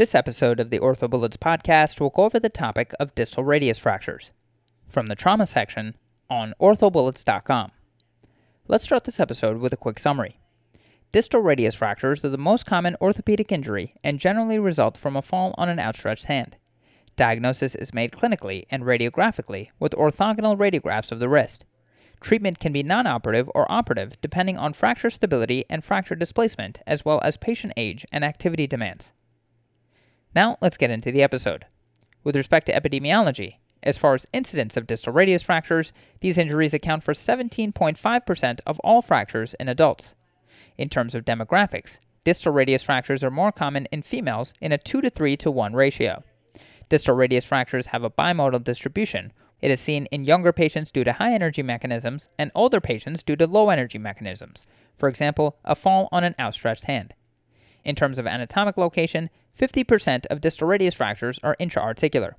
This episode of the OrthoBullets podcast will go over the topic of distal radius fractures from the trauma section on orthobullets.com. Let's start this episode with a quick summary. Distal radius fractures are the most common orthopedic injury and generally result from a fall on an outstretched hand. Diagnosis is made clinically and radiographically with orthogonal radiographs of the wrist. Treatment can be non operative or operative depending on fracture stability and fracture displacement, as well as patient age and activity demands. Now, let's get into the episode. With respect to epidemiology, as far as incidence of distal radius fractures, these injuries account for 17.5% of all fractures in adults. In terms of demographics, distal radius fractures are more common in females in a 2 to 3 to 1 ratio. Distal radius fractures have a bimodal distribution. It is seen in younger patients due to high energy mechanisms and older patients due to low energy mechanisms, for example, a fall on an outstretched hand. In terms of anatomic location, 50% of distal radius fractures are intra-articular.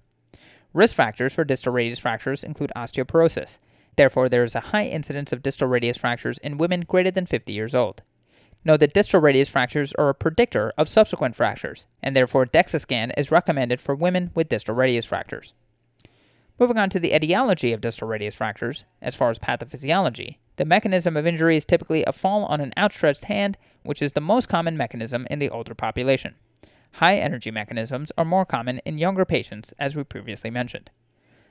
Risk factors for distal radius fractures include osteoporosis. Therefore, there is a high incidence of distal radius fractures in women greater than 50 years old. Note that distal radius fractures are a predictor of subsequent fractures, and therefore DEXA scan is recommended for women with distal radius fractures. Moving on to the etiology of distal radius fractures, as far as pathophysiology, the mechanism of injury is typically a fall on an outstretched hand, which is the most common mechanism in the older population. High energy mechanisms are more common in younger patients, as we previously mentioned.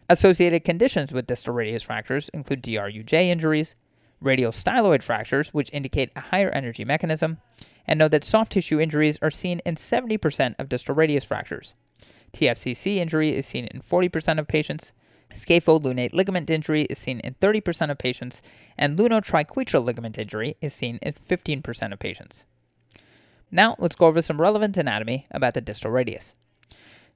Associated conditions with distal radius fractures include DRUJ injuries, radial styloid fractures, which indicate a higher energy mechanism, and know that soft tissue injuries are seen in 70% of distal radius fractures. TFCC injury is seen in 40% of patients. Scapholunate ligament injury is seen in 30% of patients, and lunotriquetral ligament injury is seen in 15% of patients. Now, let's go over some relevant anatomy about the distal radius.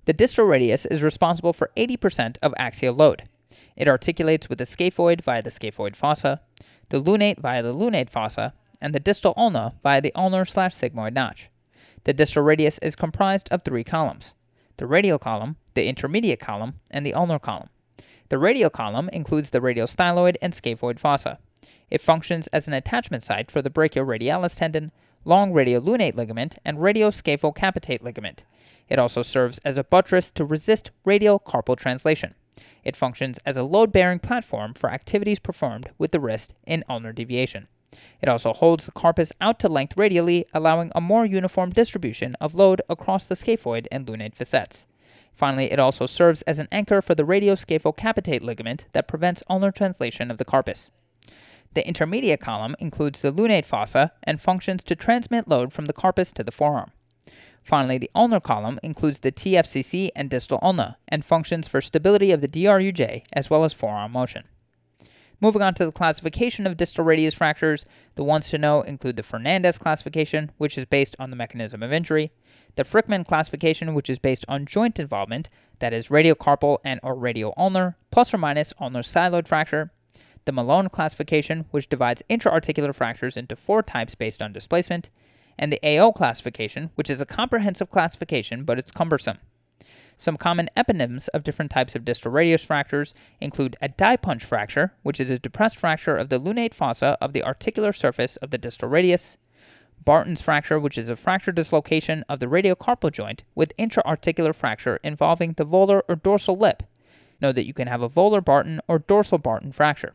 The distal radius is responsible for 80% of axial load. It articulates with the scaphoid via the scaphoid fossa, the lunate via the lunate fossa, and the distal ulna via the ulnar slash sigmoid notch. The distal radius is comprised of three columns the radial column, the intermediate column, and the ulnar column. The radial column includes the radial styloid and scaphoid fossa. It functions as an attachment site for the brachioradialis tendon, long radiolunate ligament, and radioscaphocapitate ligament. It also serves as a buttress to resist radial carpal translation. It functions as a load bearing platform for activities performed with the wrist in ulnar deviation. It also holds the carpus out to length radially, allowing a more uniform distribution of load across the scaphoid and lunate facets. Finally, it also serves as an anchor for the radioscaphocapitate ligament that prevents ulnar translation of the carpus. The intermediate column includes the lunate fossa and functions to transmit load from the carpus to the forearm. Finally, the ulnar column includes the TFCC and distal ulna and functions for stability of the DRUJ as well as forearm motion. Moving on to the classification of distal radius fractures, the ones to know include the Fernandez classification, which is based on the mechanism of injury, the Frykman classification, which is based on joint involvement, that is radiocarpal and or radioulnar, plus or minus ulnar styloid fracture, the Melone classification, which divides intra-articular fractures into four types based on displacement, and the AO classification, which is a comprehensive classification but it's cumbersome. Some common eponyms of different types of distal radius fractures include a die punch fracture, which is a depressed fracture of the lunate fossa of the articular surface of the distal radius, Barton's fracture, which is a fracture dislocation of the radiocarpal joint with intra-articular fracture involving the volar or dorsal lip. Note that you can have a volar Barton or dorsal Barton fracture.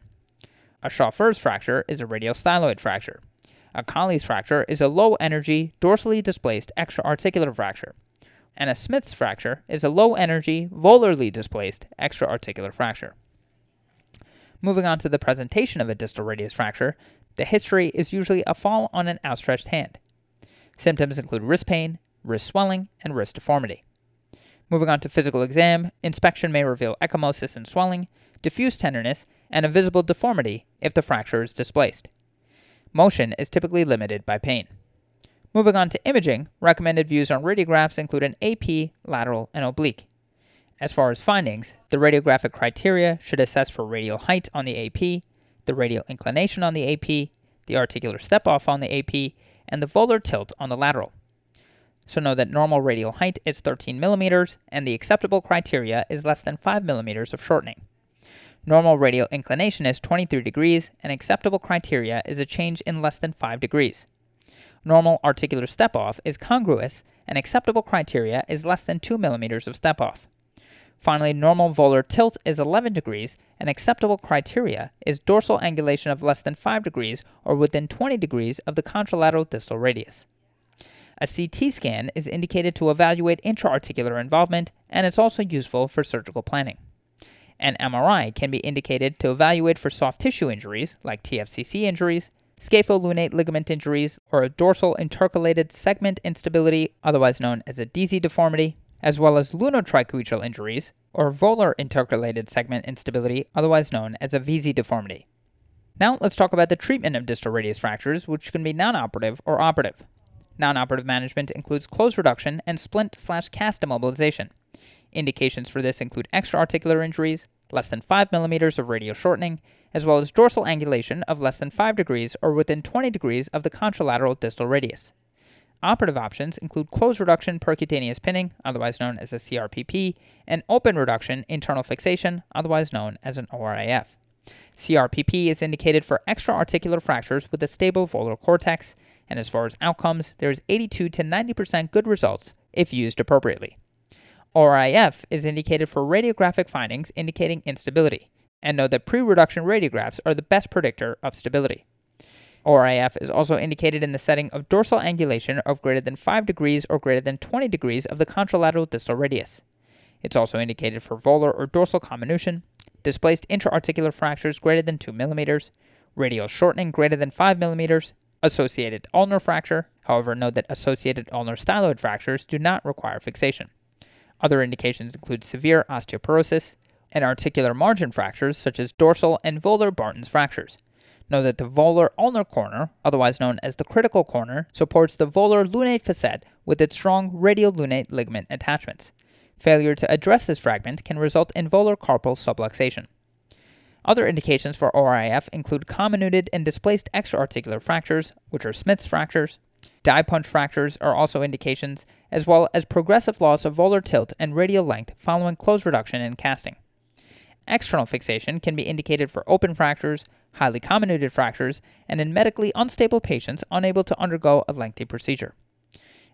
A Chauffeur's fracture is a radial styloid fracture. A Colles fracture is a low energy, dorsally displaced extra-articular fracture. And a Smith's fracture is a low energy, volarly displaced extra-articular fracture. Moving on to the presentation of a distal radius fracture, the history is usually a fall on an outstretched hand. Symptoms include wrist pain, wrist swelling, and wrist deformity. Moving on to physical exam, inspection may reveal ecchymosis and swelling, diffuse tenderness, and a visible deformity if the fracture is displaced. Motion is typically limited by pain. Moving on to imaging, recommended views on radiographs include an AP, lateral, and oblique. As far as findings, the radiographic criteria should assess for radial height on the AP, the radial inclination on the AP, the articular step off on the AP, and the volar tilt on the lateral. So know that normal radial height is 13 millimeters, and the acceptable criteria is less than 5 millimeters of shortening. Normal radial inclination is 23 degrees, and acceptable criteria is a change in less than 5 degrees. Normal articular step off is congruous, and acceptable criteria is less than 2 millimeters of step off. Finally, normal volar tilt is 11 degrees, and acceptable criteria is dorsal angulation of less than 5 degrees or within 20 degrees of the contralateral distal radius. A CT scan is indicated to evaluate intraarticular involvement and is also useful for surgical planning. An MRI can be indicated to evaluate for soft tissue injuries, like TFCC injuries, scapholunate ligament injuries, or a dorsal intercalated segment instability, otherwise known as a DISI deformity, as well as lunotriquetral injuries, or volar intercalated segment instability, otherwise known as a VISI deformity. Now let's talk about the treatment of distal radius fractures, which can be non-operative or operative. Non-operative management includes closed reduction and splint slash cast immobilization. Indications for this include extraarticular injuries, less than 5 millimeters of radial shortening, as well as dorsal angulation of less than 5 degrees or within 20 degrees of the contralateral distal radius. Operative options include closed reduction percutaneous pinning, otherwise known as a CRPP, and open reduction internal fixation, otherwise known as an ORIF. CRPP is indicated for extraarticular fractures with a stable volar cortex, and as far as outcomes, there is 82 to 90% good results if used appropriately. ORIF is indicated for radiographic findings indicating instability, and note that pre reduction radiographs are the best predictor of stability. ORIF is also indicated in the setting of dorsal angulation of greater than 5 degrees or greater than 20 degrees of the contralateral distal radius. It's also indicated for volar or dorsal comminution, displaced intraarticular fractures greater than 2 millimeters, radial shortening greater than 5 millimeters, associated ulnar fracture. However, note that associated ulnar styloid fractures do not require fixation. Other indications include severe osteoporosis and articular margin fractures such as dorsal and volar Barton's fractures. Know that the volar ulnar corner, otherwise known as the critical corner, supports the volar lunate facet with its strong radial lunate ligament attachments. Failure to address this fragment can result in volar carpal subluxation. Other indications for ORIF include comminuted and displaced extraarticular fractures, which are Smith's fractures. Die punch fractures are also indications, as well as progressive loss of volar tilt and radial length following closed reduction and casting. External fixation can be indicated for open fractures, highly comminuted fractures, and in medically unstable patients unable to undergo a lengthy procedure.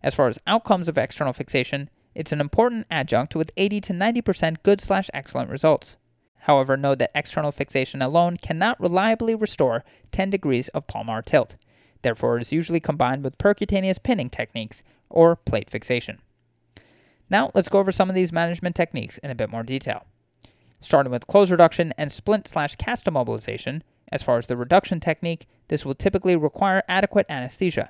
As far as outcomes of external fixation, it's an important adjunct with 80 to 90% good slash excellent results. However, note that external fixation alone cannot reliably restore 10 degrees of palmar tilt. Therefore, it is usually combined with percutaneous pinning techniques or plate fixation. Now, let's go over some of these management techniques in a bit more detail. Starting with close reduction and splint slash cast immobilization, as far as the reduction technique, this will typically require adequate anesthesia.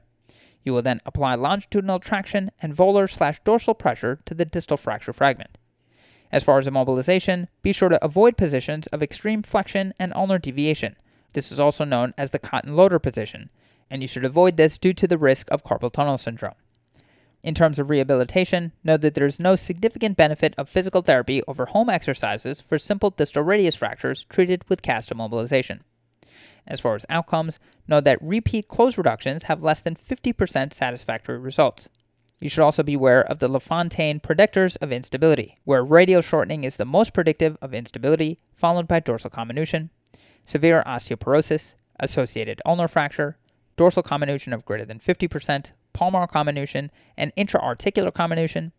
You will then apply longitudinal traction and volar slash dorsal pressure to the distal fracture fragment. As far as immobilization, be sure to avoid positions of extreme flexion and ulnar deviation. This is also known as the Cotton Loder position, and you should avoid this due to the risk of carpal tunnel syndrome. In terms of rehabilitation, note that there is no significant benefit of physical therapy over home exercises for simple distal radius fractures treated with cast immobilization. As far as outcomes, note that repeat close reductions have less than 50% satisfactory results. You should also be aware of the LaFontaine predictors of instability, where radial shortening is the most predictive of instability, followed by dorsal comminution, severe osteoporosis, associated ulnar fracture, dorsal comminution of greater than 50%, palmar comminution, and intraarticular comminution,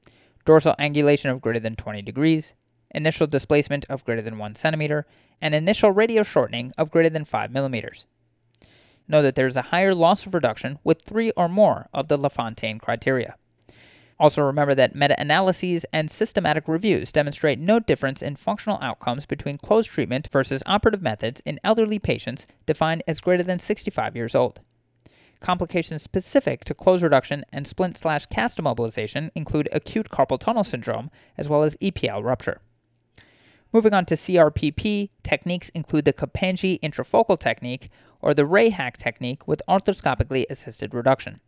dorsal angulation of greater than 20 degrees, initial displacement of greater than 1 centimeter, and initial radial shortening of greater than 5 millimeters. Know that there is a higher loss of reduction with three or more of the LaFontaine criteria. Also, remember that meta analyses and systematic reviews demonstrate no difference in functional outcomes between closed treatment versus operative methods in elderly patients defined as greater than 65 years old. Complications specific to close reduction and splint slash cast immobilization include acute carpal tunnel syndrome as well as EPL rupture. Moving on to CRPP, techniques include the Kapandji intrafocal technique or the Rayhack technique with arthroscopically assisted reduction.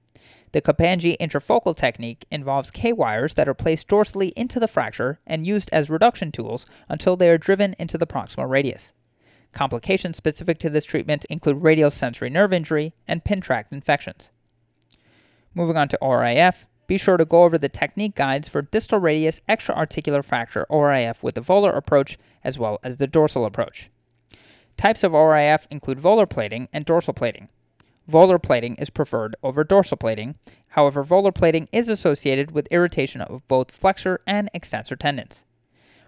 The Kapandji intrafocal technique involves K wires that are placed dorsally into the fracture and used as reduction tools until they are driven into the proximal radius. Complications specific to this treatment include radial sensory nerve injury and pin tract infections. Moving on to ORIF, be sure to go over the technique guides for distal radius extraarticular fracture ORIF with the volar approach as well as the dorsal approach. Types of ORIF include volar plating and dorsal plating. Volar plating is preferred over dorsal plating. However, volar plating is associated with irritation of both flexor and extensor tendons.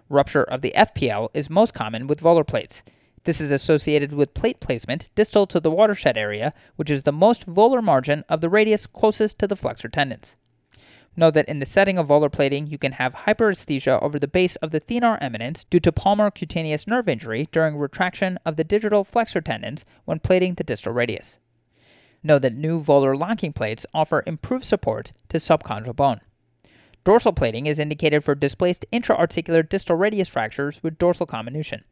Rupture of the FPL is most common with volar plates. This is associated with plate placement distal to the watershed area, which is the most volar margin of the radius closest to the flexor tendons. Note that in the setting of volar plating, you can have hyperesthesia over the base of the thenar eminence due to palmar cutaneous nerve injury during retraction of the digital flexor tendons when plating the distal radius. Note that new volar locking plates offer improved support to subchondral bone. Dorsal plating is indicated for displaced intra-articular distal radius fractures with dorsal comminution.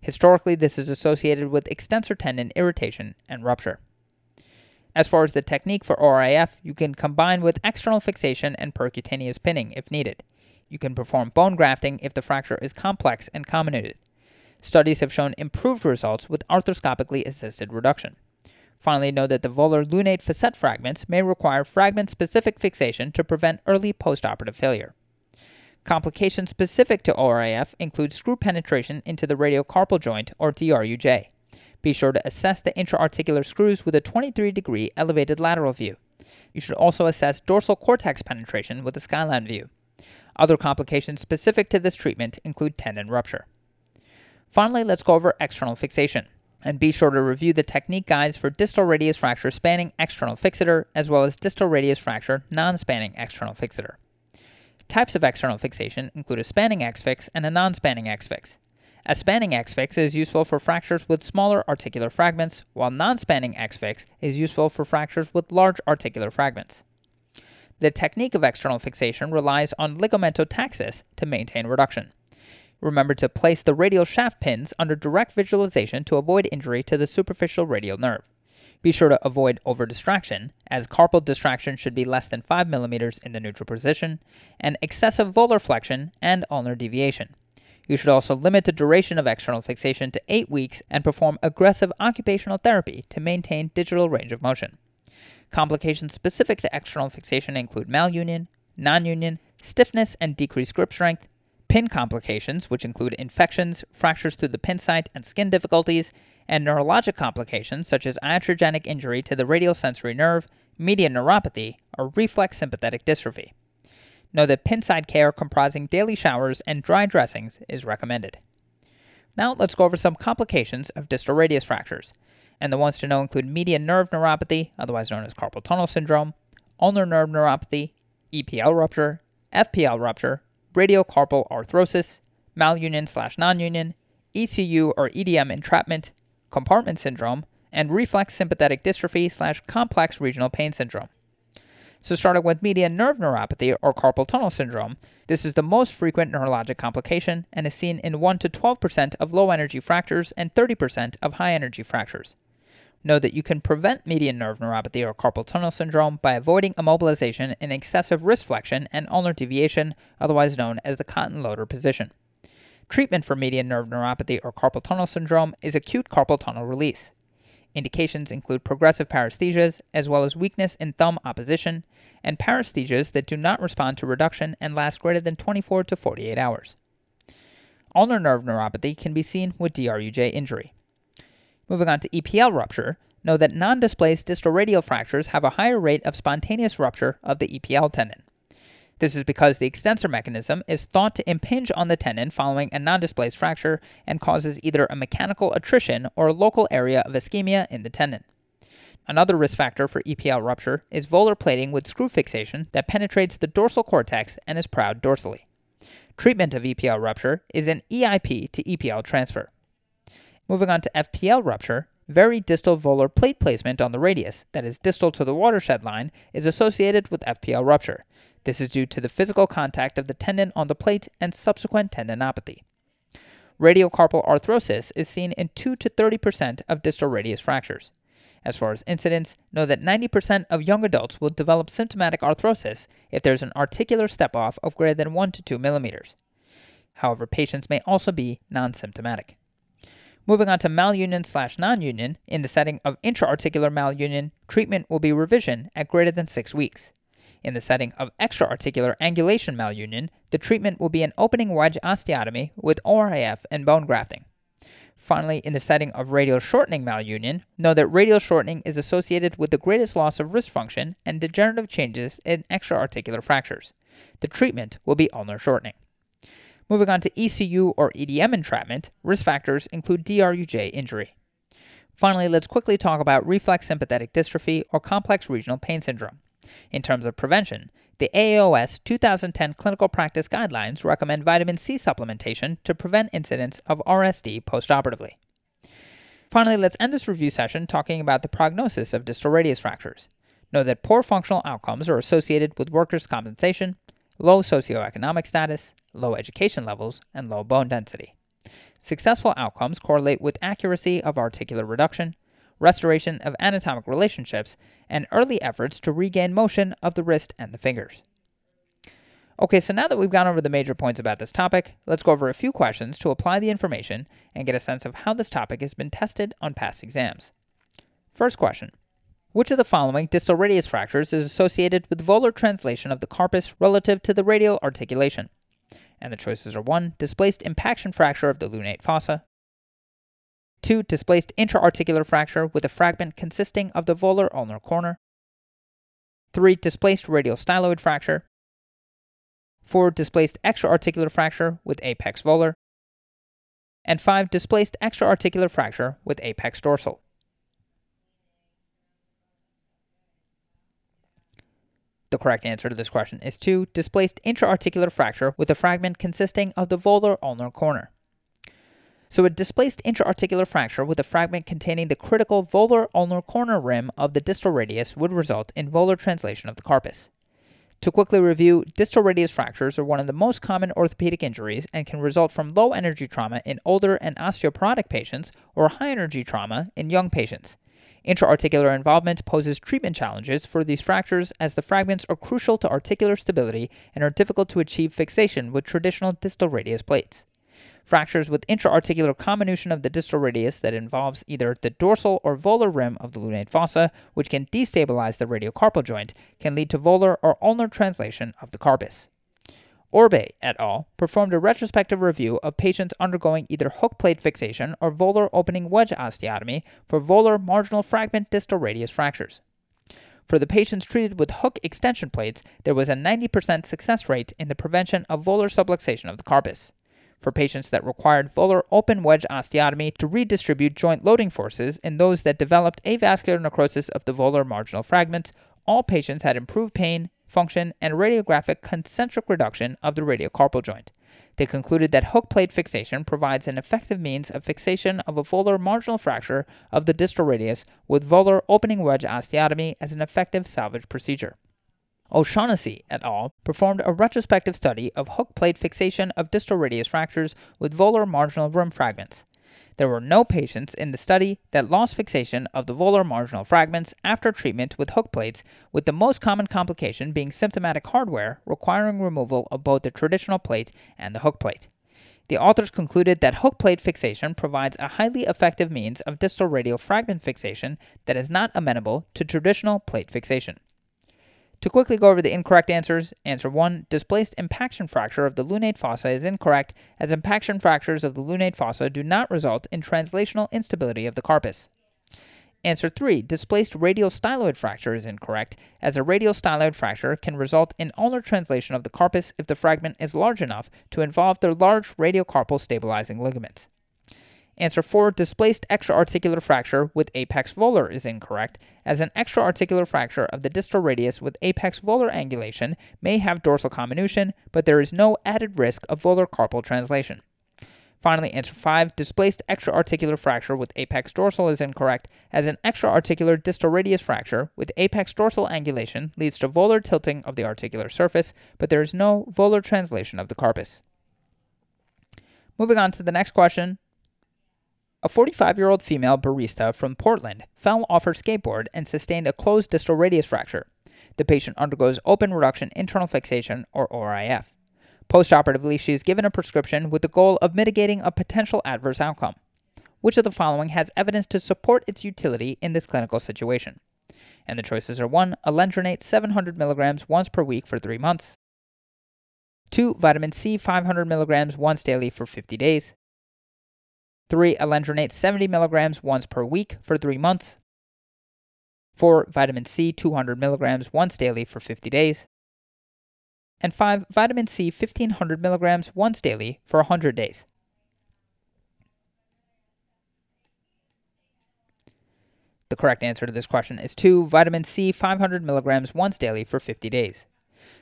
Historically, this is associated with extensor tendon irritation and rupture. As far as the technique for ORIF, you can combine with external fixation and percutaneous pinning if needed. You can perform bone grafting if the fracture is complex and comminuted. Studies have shown improved results with arthroscopically assisted reduction. Finally, note that the volar lunate facet fragments may require fragment specific fixation to prevent early postoperative failure. Complications specific to ORIF include screw penetration into the radiocarpal joint or DRUJ. Be sure to assess the intra-articular screws with a 23 degree elevated lateral view. You should also assess dorsal cortex penetration with a skyline view. Other complications specific to this treatment include tendon rupture. Finally, let's go over external fixation and be sure to review the technique guides for distal radius fracture spanning external fixator as well as distal radius fracture non-spanning external fixator. Types of external fixation include a spanning X-fix and a non-spanning X-fix. A spanning X-fix is useful for fractures with smaller articular fragments, while non-spanning X-fix is useful for fractures with large articular fragments. The technique of external fixation relies on ligamento-taxis to maintain reduction. Remember to place the radial shaft pins under direct visualization to avoid injury to the superficial radial nerve. Be sure to avoid over distraction, as carpal distraction should be less than 5 mm in the neutral position, and excessive volar flexion and ulnar deviation. You should also limit the duration of external fixation to 8 weeks and perform aggressive occupational therapy to maintain digital range of motion. Complications specific to external fixation include malunion, non union, stiffness and decreased grip strength, Pin complications, which include infections, fractures through the pin site, and skin difficulties, and neurologic complications such as iatrogenic injury to the radial sensory nerve, median neuropathy, or reflex sympathetic dystrophy. Know that pin site care comprising daily showers and dry dressings is recommended. Now let's go over some complications of distal radius fractures. And the ones to know include median nerve neuropathy, otherwise known as carpal tunnel syndrome, ulnar nerve neuropathy, EPL rupture, FPL rupture, radiocarpal arthrosis, malunion slash nonunion, ECU or EDM entrapment, compartment syndrome, and reflex sympathetic dystrophy slash complex regional pain syndrome. So, starting with median nerve neuropathy or carpal tunnel syndrome, this is the most frequent neurologic complication and is seen in 1 to 12% of low energy fractures and 30% of high energy fractures. Know that you can prevent median nerve neuropathy or carpal tunnel syndrome by avoiding immobilization in excessive wrist flexion and ulnar deviation, otherwise known as the Cotton Loder position. Treatment for median nerve neuropathy or carpal tunnel syndrome is acute carpal tunnel release. Indications include progressive paresthesias, as well as weakness in thumb opposition, and paresthesias that do not respond to reduction and last greater than 24 to 48 hours. Ulnar nerve neuropathy can be seen with DRUJ injury. Moving on to EPL rupture, know that non displaced distal radial fractures have a higher rate of spontaneous rupture of the EPL tendon. This is because the extensor mechanism is thought to impinge on the tendon following a non displaced fracture and causes either a mechanical attrition or a local area of ischemia in the tendon. Another risk factor for EPL rupture is volar plating with screw fixation that penetrates the dorsal cortex and is proud dorsally. Treatment of EPL rupture is an EIP to EPL transfer. Moving on to FPL rupture, very distal volar plate placement on the radius, that is distal to the watershed line, is associated with FPL rupture. This is due to the physical contact of the tendon on the plate and subsequent tendinopathy. Radiocarpal arthrosis is seen in 2 to 30% of distal radius fractures. As far as incidence, know that 90% of young adults will develop symptomatic arthrosis if there's an articular step off of greater than 1 to 2 millimeters. However, patients may also be non symptomatic. Moving on to malunion slash non-union, in the setting of intra-articular malunion, treatment will be revision at greater than six weeks. In the setting of extra-articular angulation malunion, the treatment will be an opening wedge osteotomy with ORIF and bone grafting. Finally, in the setting of radial shortening malunion, know that radial shortening is associated with the greatest loss of wrist function and degenerative changes in extra-articular fractures. The treatment will be ulnar shortening. Moving on to ECU or EDM entrapment, risk factors include DRUJ injury. Finally, let's quickly talk about reflex sympathetic dystrophy or complex regional pain syndrome. In terms of prevention, the AOS 2010 clinical practice guidelines recommend vitamin C supplementation to prevent incidence of RSD postoperatively. Finally, let's end this review session talking about the prognosis of distal radius fractures. Know that poor functional outcomes are associated with workers' compensation, low socioeconomic status, low education levels, and low bone density. Successful outcomes correlate with accuracy of articular reduction, restoration of anatomic relationships, and early efforts to regain motion of the wrist and the fingers. Okay, so now that we've gone over the major points about this topic, let's go over a few questions to apply the information and get a sense of how this topic has been tested on past exams. First question Which of the following distal radius fractures is associated with volar translation of the carpus relative to the radial articulation? And the choices are 1. Displaced impaction fracture of the lunate fossa, 2. Displaced intra-articular fracture with a fragment consisting of the volar ulnar corner. 3. Displaced radial styloid fracture. 4. Displaced extra-articular fracture with apex volar. And 5. Displaced extra-articular fracture with apex dorsal. The correct answer to this question is 2. Displaced intra-articular fracture with a fragment consisting of the volar ulnar corner. So a displaced intra-articular fracture with a fragment containing the critical volar ulnar corner rim of the distal radius would result in volar translation of the carpus. To quickly review, distal radius fractures are one of the most common orthopedic injuries and can result from low energy trauma in older and osteoporotic patients or high energy trauma in young patients. Intra-articular involvement poses treatment challenges for these fractures as the fragments are crucial to articular stability and are difficult to achieve fixation with traditional distal radius plates. Fractures with intra-articular comminution of the distal radius that involves either the dorsal or volar rim of the lunate fossa, which can destabilize the radiocarpal joint, can lead to volar or ulnar translation of the carpus. Orbay et al. performed a retrospective review of patients undergoing either hook plate fixation or volar opening wedge osteotomy for volar marginal fragment distal radius fractures. For the patients treated with hook extension plates, there was a 90% success rate in the prevention of volar subluxation of the carpus for patients that required volar open wedge osteotomy to redistribute joint loading forces in those that developed avascular necrosis of the volar marginal fragments, all patients had improved pain, function, and radiographic concentric reduction of the radiocarpal joint. They concluded that hook plate fixation provides an effective means of fixation of a volar marginal fracture of the distal radius with volar opening wedge osteotomy as an effective salvage procedure. O'Shaughnessy et al. performed a retrospective study of hook plate fixation of distal radius fractures with volar marginal rim fragments. There were no patients in the study that lost fixation of the volar marginal fragments after treatment with hook plates, with the most common complication being symptomatic hardware requiring removal of both the traditional plate and the hook plate. The authors concluded that hook plate fixation provides a highly effective means of distal radial fragment fixation that is not amenable to traditional plate fixation. To quickly go over the incorrect answers, answer 1, displaced impaction fracture of the lunate fossa is incorrect, as impaction fractures of the lunate fossa do not result in translational instability of the carpus. Answer 3, displaced radial styloid fracture is incorrect, as a radial styloid fracture can result in ulnar translation of the carpus if the fragment is large enough to involve the large radiocarpal stabilizing ligaments. Answer 4, displaced extra-articular fracture with apex volar is incorrect, as an extra-articular fracture of the distal radius with apex volar angulation may have dorsal comminution, but there is no added risk of volar carpal translation. Finally, answer 5, displaced extra-articular fracture with apex dorsal is incorrect, as an extra-articular distal radius fracture with apex dorsal angulation leads to volar tilting of the articular surface, but there is no volar translation of the carpus. Moving on to the next question, a 45 year old female barista from Portland fell off her skateboard and sustained a closed distal radius fracture. The patient undergoes open reduction internal fixation, or ORIF. Postoperatively, she is given a prescription with the goal of mitigating a potential adverse outcome. Which of the following has evidence to support its utility in this clinical situation? And the choices are 1. Alendronate 700 mg once per week for 3 months. 2. Vitamin C 500 mg once daily for 50 days. 3. Alendronate 70 milligrams once per week for 3 months. 4. Vitamin C 200 milligrams once daily for 50 days. And 5. Vitamin C 1500 milligrams once daily for 100 days. The correct answer to this question is 2. Vitamin C 500 milligrams once daily for 50 days.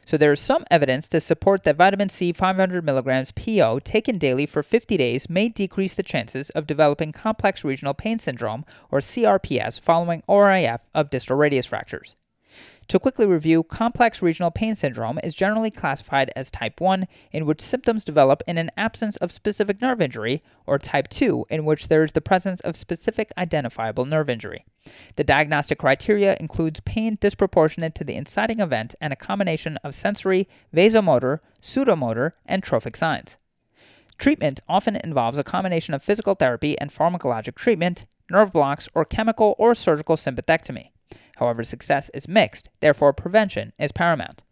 So there is some evidence to support that vitamin C 500 milligrams PO taken daily for 50 days may decrease the chances of developing complex regional pain syndrome or CRPS following ORIF of distal radius fractures. To quickly review, complex regional pain syndrome is generally classified as type 1, in which symptoms develop in an absence of specific nerve injury, or type 2, in which there is the presence of specific identifiable nerve injury. The diagnostic criteria includes pain disproportionate to the inciting event and a combination of sensory, vasomotor, sudomotor, and trophic signs. Treatment often involves a combination of physical therapy and pharmacologic treatment, nerve blocks, or chemical or surgical sympathectomy. However, success is mixed, therefore, prevention is paramount.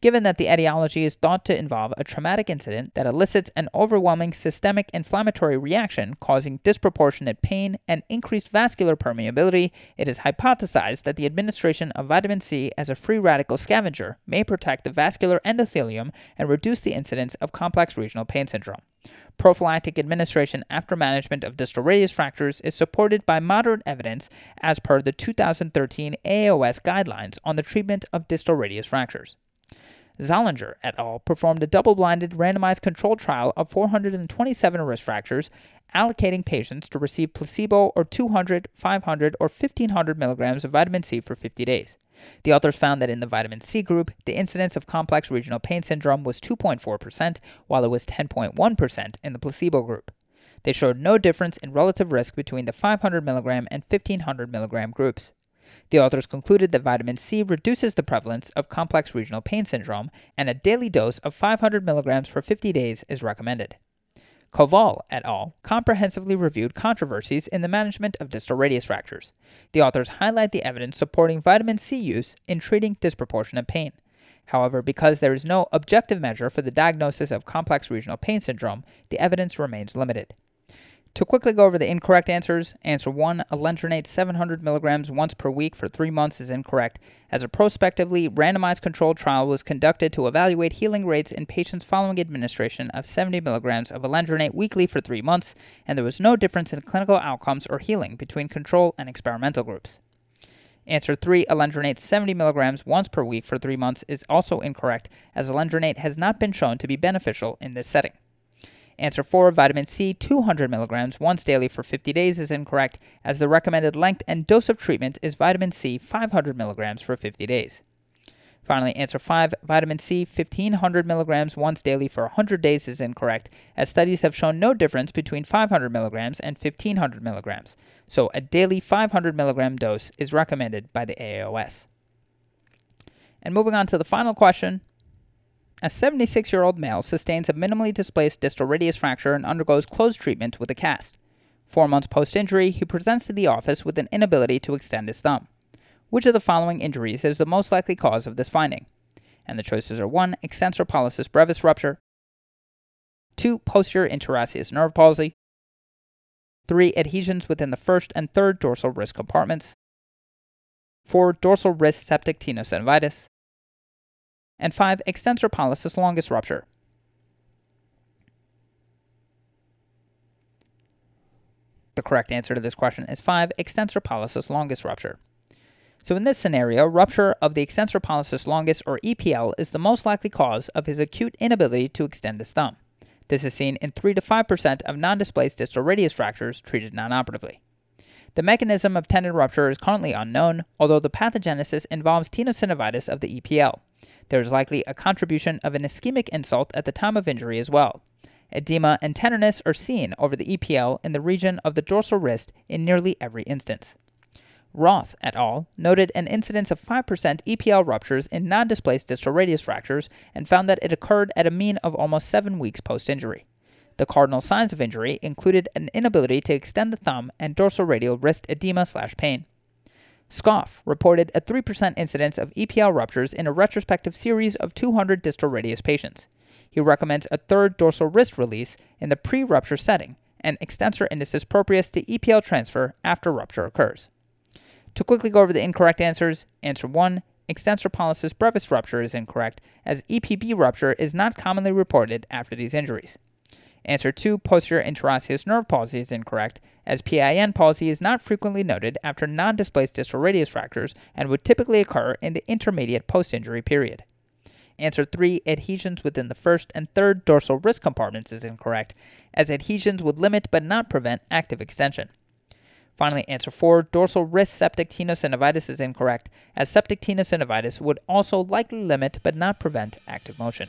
Given that the etiology is thought to involve a traumatic incident that elicits an overwhelming systemic inflammatory reaction causing disproportionate pain and increased vascular permeability, it is hypothesized that the administration of vitamin C as a free radical scavenger may protect the vascular endothelium and reduce the incidence of complex regional pain syndrome. Prophylactic administration after management of distal radius fractures is supported by moderate evidence as per the 2013 AOS guidelines on the treatment of distal radius fractures. Zollinger et al. performed a double blinded randomized controlled trial of 427 wrist fractures, allocating patients to receive placebo or 200, 500, or 1500 milligrams of vitamin C for 50 days. The authors found that in the vitamin C group, the incidence of complex regional pain syndrome was 2.4%, while it was 10.1% in the placebo group. They showed no difference in relative risk between the 500 mg and 1500 mg groups. The authors concluded that vitamin C reduces the prevalence of complex regional pain syndrome, and a daily dose of 500 mg for 50 days is recommended. Koval et al. comprehensively reviewed controversies in the management of distal radius fractures. The authors highlight the evidence supporting vitamin C use in treating disproportionate pain. However, because there is no objective measure for the diagnosis of complex regional pain syndrome, the evidence remains limited. To quickly go over the incorrect answers, answer 1, alendronate 700 milligrams once per week for 3 months is incorrect, as a prospectively randomized controlled trial was conducted to evaluate healing rates in patients following administration of 70 milligrams of alendronate weekly for 3 months, and there was no difference in clinical outcomes or healing between control and experimental groups. Answer 3, alendronate 70 milligrams once per week for 3 months is also incorrect, as alendronate has not been shown to be beneficial in this setting. Answer 4, vitamin C 200 milligrams once daily for 50 days is incorrect, as the recommended length and dose of treatment is vitamin C 500 milligrams for 50 days. Finally, answer 5, vitamin C 1500 milligrams once daily for 100 days is incorrect, as studies have shown no difference between 500 milligrams and 1500 milligrams. So a daily 500 milligram dose is recommended by the AOS. And moving on to the final question a 76 year old male sustains a minimally displaced distal radius fracture and undergoes closed treatment with a cast. Four months post injury, he presents to the office with an inability to extend his thumb. Which of the following injuries is the most likely cause of this finding? And the choices are 1. Extensor pollicis brevis rupture, 2. Posterior interosseous nerve palsy, 3. Adhesions within the first and third dorsal wrist compartments, 4. Dorsal wrist septic tenosynovitis, and 5. Extensor pollicis longus rupture. The correct answer to this question is 5. Extensor pollicis longus rupture. So, in this scenario, rupture of the extensor pollicis longus or EPL is the most likely cause of his acute inability to extend his thumb. This is seen in 3 to 5% of non displaced distal radius fractures treated non-operatively. The mechanism of tendon rupture is currently unknown, although the pathogenesis involves tenosynovitis of the EPL. There is likely a contribution of an ischemic insult at the time of injury as well. Edema and tenderness are seen over the EPL in the region of the dorsal wrist in nearly every instance. Roth et al. noted an incidence of 5% EPL ruptures in non displaced distal radius fractures and found that it occurred at a mean of almost seven weeks post injury. The cardinal signs of injury included an inability to extend the thumb and dorsal-radial wrist edema slash pain. Skoff reported a 3% incidence of EPL ruptures in a retrospective series of 200 distal radius patients. He recommends a third dorsal wrist release in the pre rupture setting and extensor indicis proprius to EPL transfer after rupture occurs. To quickly go over the incorrect answers, answer 1 extensor pollicis brevis rupture is incorrect, as EPB rupture is not commonly reported after these injuries. Answer 2, posterior interosseous nerve palsy is incorrect, as PIN palsy is not frequently noted after non displaced distal radius fractures and would typically occur in the intermediate post injury period. Answer 3, adhesions within the first and third dorsal wrist compartments is incorrect, as adhesions would limit but not prevent active extension. Finally, answer 4, dorsal wrist septic tenosynovitis is incorrect, as septic tenosynovitis would also likely limit but not prevent active motion.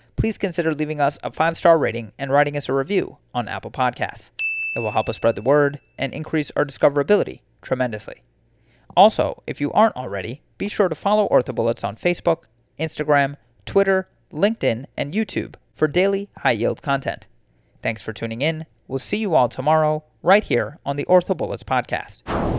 please consider leaving us a five star rating and writing us a review on Apple Podcasts. It will help us spread the word and increase our discoverability tremendously. Also, if you aren't already, be sure to follow OrthoBullets on Facebook, Instagram, Twitter, LinkedIn, and YouTube for daily high yield content. Thanks for tuning in. We'll see you all tomorrow, right here on the OrthoBullets podcast.